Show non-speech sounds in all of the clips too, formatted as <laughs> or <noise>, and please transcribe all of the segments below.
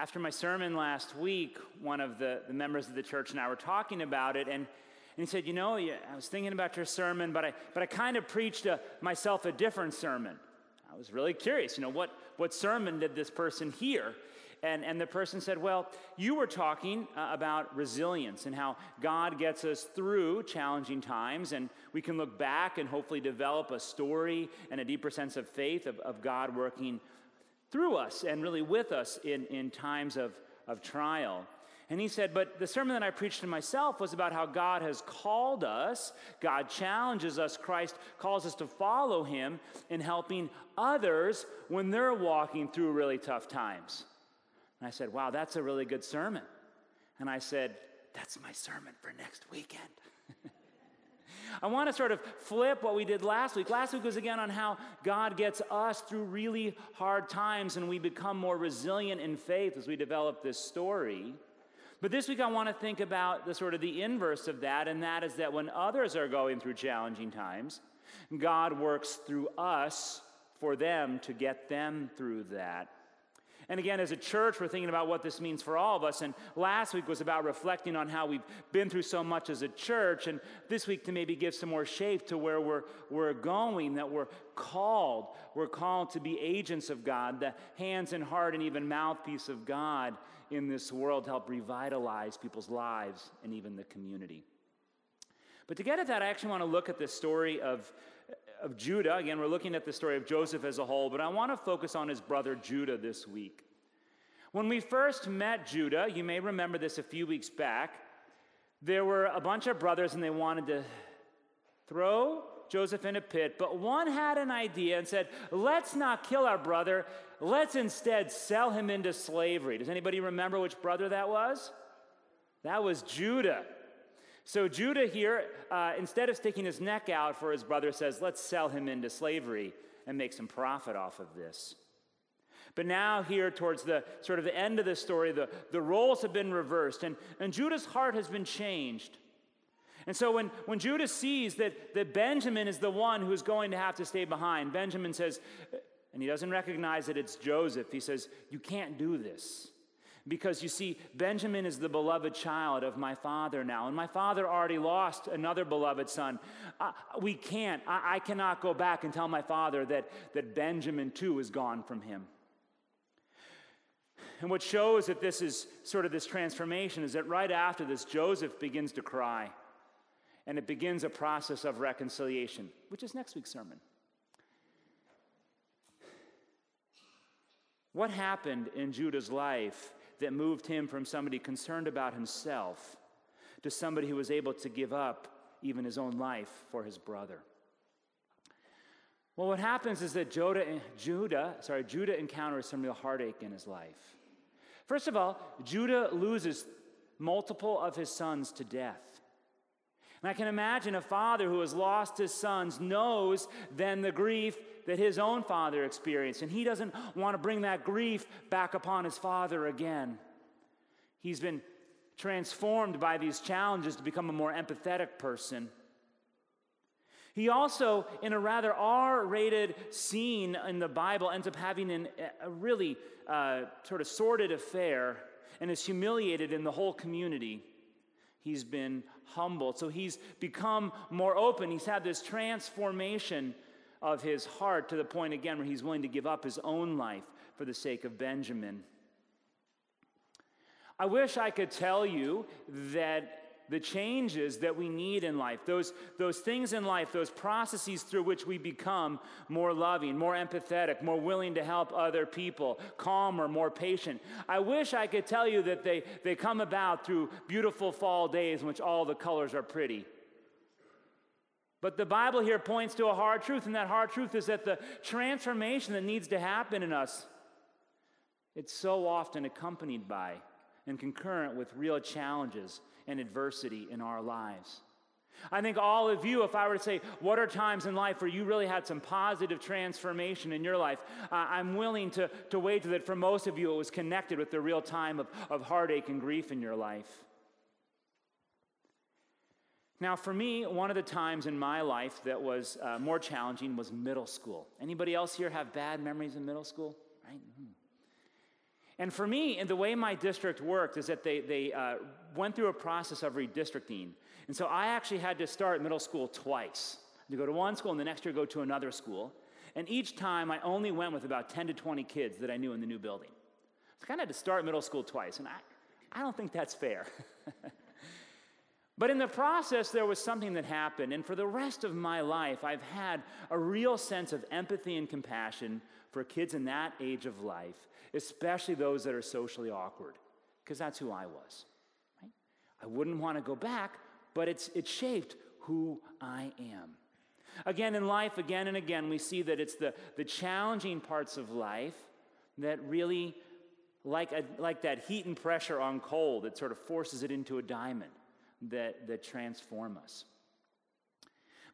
After my sermon last week, one of the, the members of the church and I were talking about it, and, and he said, You know, I was thinking about your sermon, but I, but I kind of preached a, myself a different sermon. I was really curious, you know, what, what sermon did this person hear? And, and the person said, Well, you were talking uh, about resilience and how God gets us through challenging times, and we can look back and hopefully develop a story and a deeper sense of faith of, of God working through us and really with us in, in times of, of trial. And he said, But the sermon that I preached to myself was about how God has called us, God challenges us, Christ calls us to follow him in helping others when they're walking through really tough times. And I said, Wow, that's a really good sermon. And I said, That's my sermon for next weekend. I want to sort of flip what we did last week. Last week was again on how God gets us through really hard times and we become more resilient in faith as we develop this story. But this week I want to think about the sort of the inverse of that, and that is that when others are going through challenging times, God works through us for them to get them through that. And again, as a church, we're thinking about what this means for all of us. And last week was about reflecting on how we've been through so much as a church. And this week to maybe give some more shape to where we're, we're going, that we're called. We're called to be agents of God, the hands and heart and even mouthpiece of God in this world to help revitalize people's lives and even the community. But to get at that, I actually want to look at the story of of Judah. Again, we're looking at the story of Joseph as a whole, but I want to focus on his brother Judah this week. When we first met Judah, you may remember this a few weeks back, there were a bunch of brothers and they wanted to throw Joseph in a pit, but one had an idea and said, Let's not kill our brother, let's instead sell him into slavery. Does anybody remember which brother that was? That was Judah. So Judah here, uh, instead of sticking his neck out for his brother, says, let's sell him into slavery and make some profit off of this. But now, here towards the sort of the end of the story, the, the roles have been reversed, and, and Judah's heart has been changed. And so when, when Judah sees that, that Benjamin is the one who's going to have to stay behind, Benjamin says, and he doesn't recognize that it's Joseph, he says, You can't do this. Because you see, Benjamin is the beloved child of my father now, and my father already lost another beloved son. Uh, we can't, I, I cannot go back and tell my father that, that Benjamin too is gone from him. And what shows that this is sort of this transformation is that right after this, Joseph begins to cry. And it begins a process of reconciliation, which is next week's sermon. What happened in Judah's life that moved him from somebody concerned about himself to somebody who was able to give up even his own life for his brother. Well, what happens is that Judah, Judah, sorry, Judah encounters some real heartache in his life. First of all, Judah loses multiple of his sons to death. And I can imagine a father who has lost his sons knows then the grief that his own father experienced, and he doesn't want to bring that grief back upon his father again. He's been transformed by these challenges to become a more empathetic person. He also, in a rather R rated scene in the Bible, ends up having an, a really uh, sort of sordid affair and is humiliated in the whole community. He's been humbled. So he's become more open. He's had this transformation of his heart to the point, again, where he's willing to give up his own life for the sake of Benjamin. I wish I could tell you that the changes that we need in life, those, those things in life, those processes through which we become more loving, more empathetic, more willing to help other people, calmer, more patient. I wish I could tell you that they, they come about through beautiful fall days in which all the colors are pretty. But the Bible here points to a hard truth, and that hard truth is that the transformation that needs to happen in us, it's so often accompanied by and concurrent with real challenges and adversity in our lives. I think all of you, if I were to say, what are times in life where you really had some positive transformation in your life? Uh, I'm willing to, to wager that for most of you, it was connected with the real time of, of heartache and grief in your life. Now, for me, one of the times in my life that was uh, more challenging was middle school. Anybody else here have bad memories in middle school? Right? Mm-hmm. And for me, and the way my district worked is that they, they uh, went through a process of redistricting. And so I actually had to start middle school twice. To go to one school and the next year go to another school. And each time I only went with about 10 to 20 kids that I knew in the new building. So I kind of had to start middle school twice. And I, I don't think that's fair. <laughs> but in the process, there was something that happened. And for the rest of my life, I've had a real sense of empathy and compassion for kids in that age of life especially those that are socially awkward, because that's who I was. Right? I wouldn't want to go back, but it's, it shaped who I am. Again, in life, again and again, we see that it's the, the challenging parts of life that really, like, a, like that heat and pressure on coal, that sort of forces it into a diamond that, that transform us.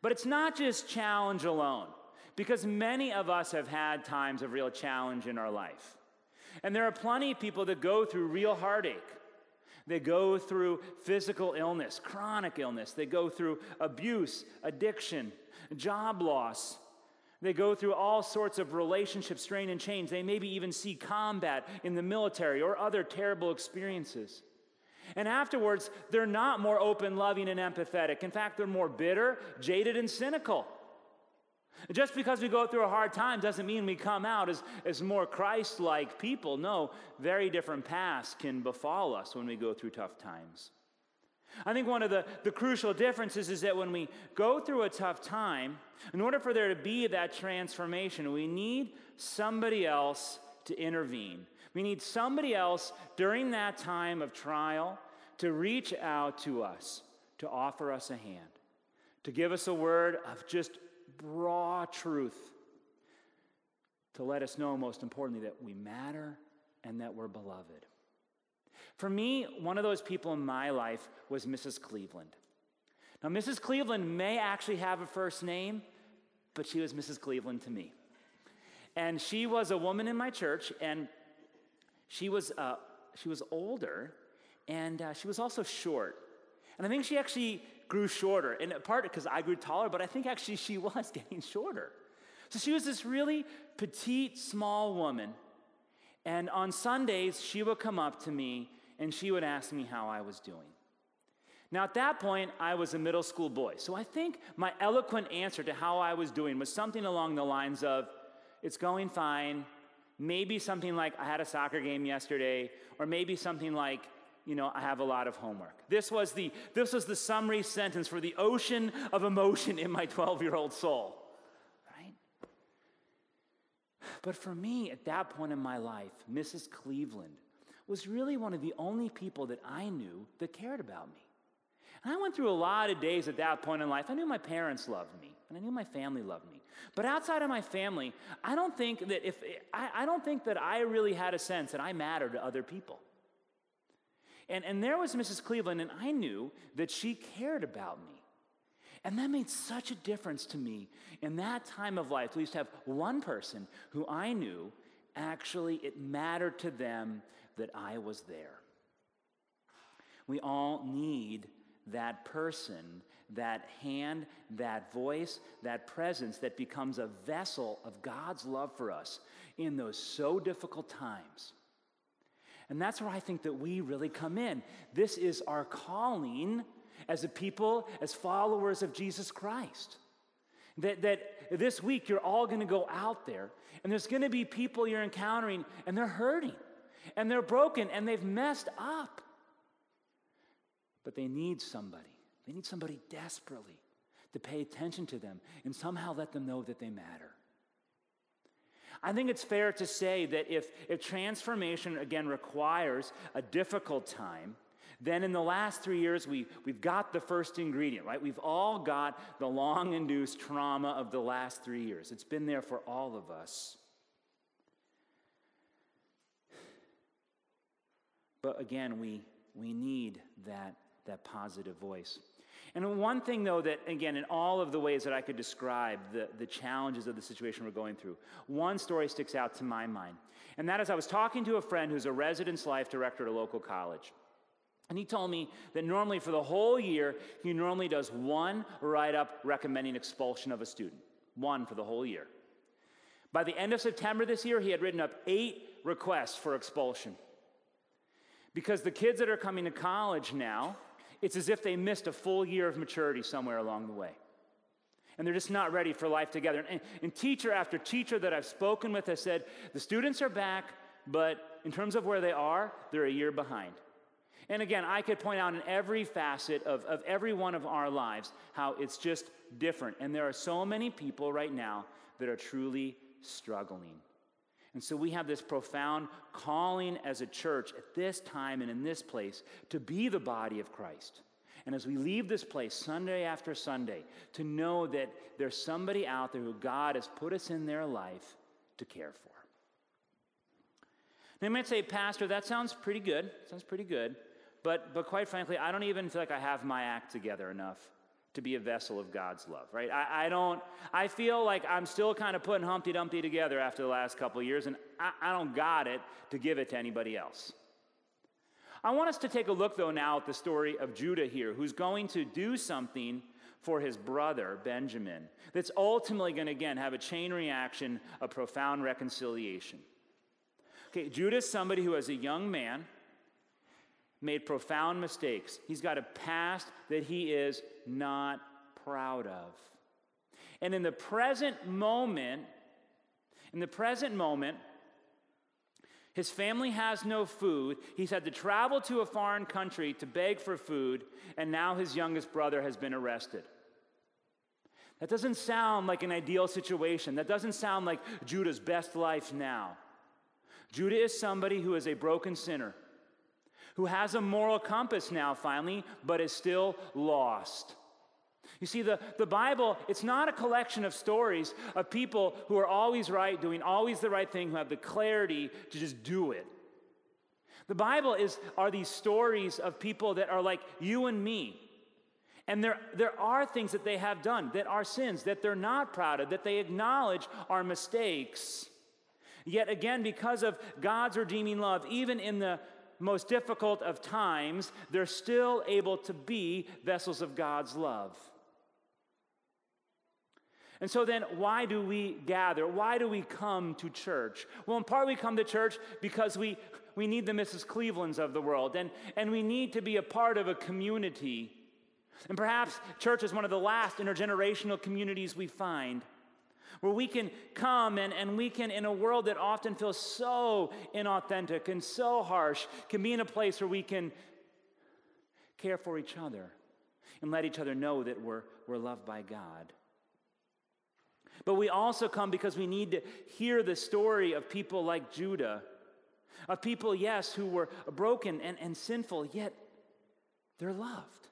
But it's not just challenge alone, because many of us have had times of real challenge in our life. And there are plenty of people that go through real heartache. They go through physical illness, chronic illness. They go through abuse, addiction, job loss. They go through all sorts of relationship strain and change. They maybe even see combat in the military or other terrible experiences. And afterwards, they're not more open, loving, and empathetic. In fact, they're more bitter, jaded, and cynical. Just because we go through a hard time doesn't mean we come out as, as more Christ like people. No, very different paths can befall us when we go through tough times. I think one of the, the crucial differences is that when we go through a tough time, in order for there to be that transformation, we need somebody else to intervene. We need somebody else during that time of trial to reach out to us, to offer us a hand, to give us a word of just raw truth to let us know, most importantly, that we matter and that we're beloved. For me, one of those people in my life was Mrs. Cleveland. Now, Mrs. Cleveland may actually have a first name, but she was Mrs. Cleveland to me. And she was a woman in my church, and she was, uh, she was older, and uh, she was also short. And I think she actually grew shorter. In part because I grew taller, but I think actually she <laughs> was getting shorter. So she was this really petite, small woman. And on Sundays, she would come up to me and she would ask me how I was doing. Now, at that point, I was a middle school boy. So I think my eloquent answer to how I was doing was something along the lines of, It's going fine. Maybe something like, I had a soccer game yesterday. Or maybe something like, you know, I have a lot of homework. This was the, this was the summary sentence for the ocean of emotion in my 12 year old soul, right? But for me, at that point in my life, Mrs. Cleveland was really one of the only people that I knew that cared about me. And I went through a lot of days at that point in life. I knew my parents loved me, and I knew my family loved me. But outside of my family, I don't think that if I, I don't think that I really had a sense that I mattered to other people. And, and there was Mrs. Cleveland, and I knew that she cared about me. And that made such a difference to me in that time of life, to at least have one person who I knew actually it mattered to them that I was there. We all need that person, that hand, that voice, that presence that becomes a vessel of God's love for us in those so difficult times. And that's where I think that we really come in. This is our calling as a people, as followers of Jesus Christ. That, that this week you're all going to go out there, and there's going to be people you're encountering, and they're hurting, and they're broken, and they've messed up. But they need somebody. They need somebody desperately to pay attention to them and somehow let them know that they matter. I think it's fair to say that if, if transformation, again, requires a difficult time, then in the last three years, we, we've got the first ingredient, right? We've all got the long induced trauma of the last three years. It's been there for all of us. But again, we, we need that, that positive voice. And one thing, though, that again, in all of the ways that I could describe the, the challenges of the situation we're going through, one story sticks out to my mind. And that is, I was talking to a friend who's a residence life director at a local college. And he told me that normally for the whole year, he normally does one write up recommending expulsion of a student. One for the whole year. By the end of September this year, he had written up eight requests for expulsion. Because the kids that are coming to college now, it's as if they missed a full year of maturity somewhere along the way. And they're just not ready for life together. And, and teacher after teacher that I've spoken with has said, the students are back, but in terms of where they are, they're a year behind. And again, I could point out in every facet of, of every one of our lives how it's just different. And there are so many people right now that are truly struggling. And so we have this profound calling as a church at this time and in this place to be the body of Christ. And as we leave this place Sunday after Sunday, to know that there's somebody out there who God has put us in their life to care for. Now, you might say, Pastor, that sounds pretty good. Sounds pretty good. But, but quite frankly, I don't even feel like I have my act together enough to be a vessel of God's love, right? I, I don't, I feel like I'm still kind of putting Humpty Dumpty together after the last couple years, and I, I don't got it to give it to anybody else. I want us to take a look, though, now at the story of Judah here, who's going to do something for his brother, Benjamin, that's ultimately going to, again, have a chain reaction of profound reconciliation. Okay, Judah's somebody who, as a young man, made profound mistakes. He's got a past that he is not proud of. And in the present moment, in the present moment, his family has no food. He's had to travel to a foreign country to beg for food, and now his youngest brother has been arrested. That doesn't sound like an ideal situation. That doesn't sound like Judah's best life now. Judah is somebody who is a broken sinner who has a moral compass now, finally, but is still lost. You see, the, the Bible, it's not a collection of stories of people who are always right, doing always the right thing, who have the clarity to just do it. The Bible is, are these stories of people that are like you and me. And there, there are things that they have done that are sins, that they're not proud of, that they acknowledge are mistakes. Yet again, because of God's redeeming love, even in the most difficult of times, they're still able to be vessels of God's love. And so then, why do we gather? Why do we come to church? Well, in part, we come to church because we, we need the Mrs. Clevelands of the world, and, and we need to be a part of a community. And perhaps church is one of the last intergenerational communities we find where we can come and, and we can, in a world that often feels so inauthentic and so harsh, can be in a place where we can care for each other and let each other know that we're, we're loved by God. But we also come because we need to hear the story of people like Judah, of people, yes, who were broken and, and sinful, yet they're loved.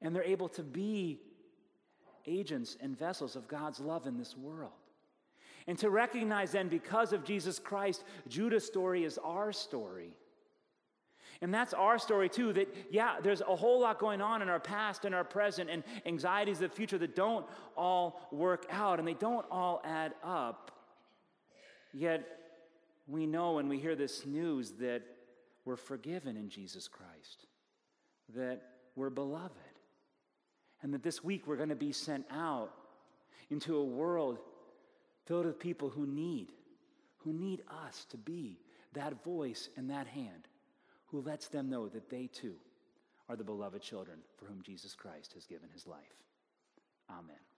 And they're able to be agents and vessels of God's love in this world. And to recognize then, because of Jesus Christ, Judah's story is our story. And that's our story too. That, yeah, there's a whole lot going on in our past and our present and anxieties of the future that don't all work out and they don't all add up. Yet we know when we hear this news that we're forgiven in Jesus Christ, that we're beloved and that this week we're going to be sent out into a world filled with people who need, who need us to be that voice and that hand who lets them know that they too are the beloved children for whom Jesus Christ has given his life. Amen.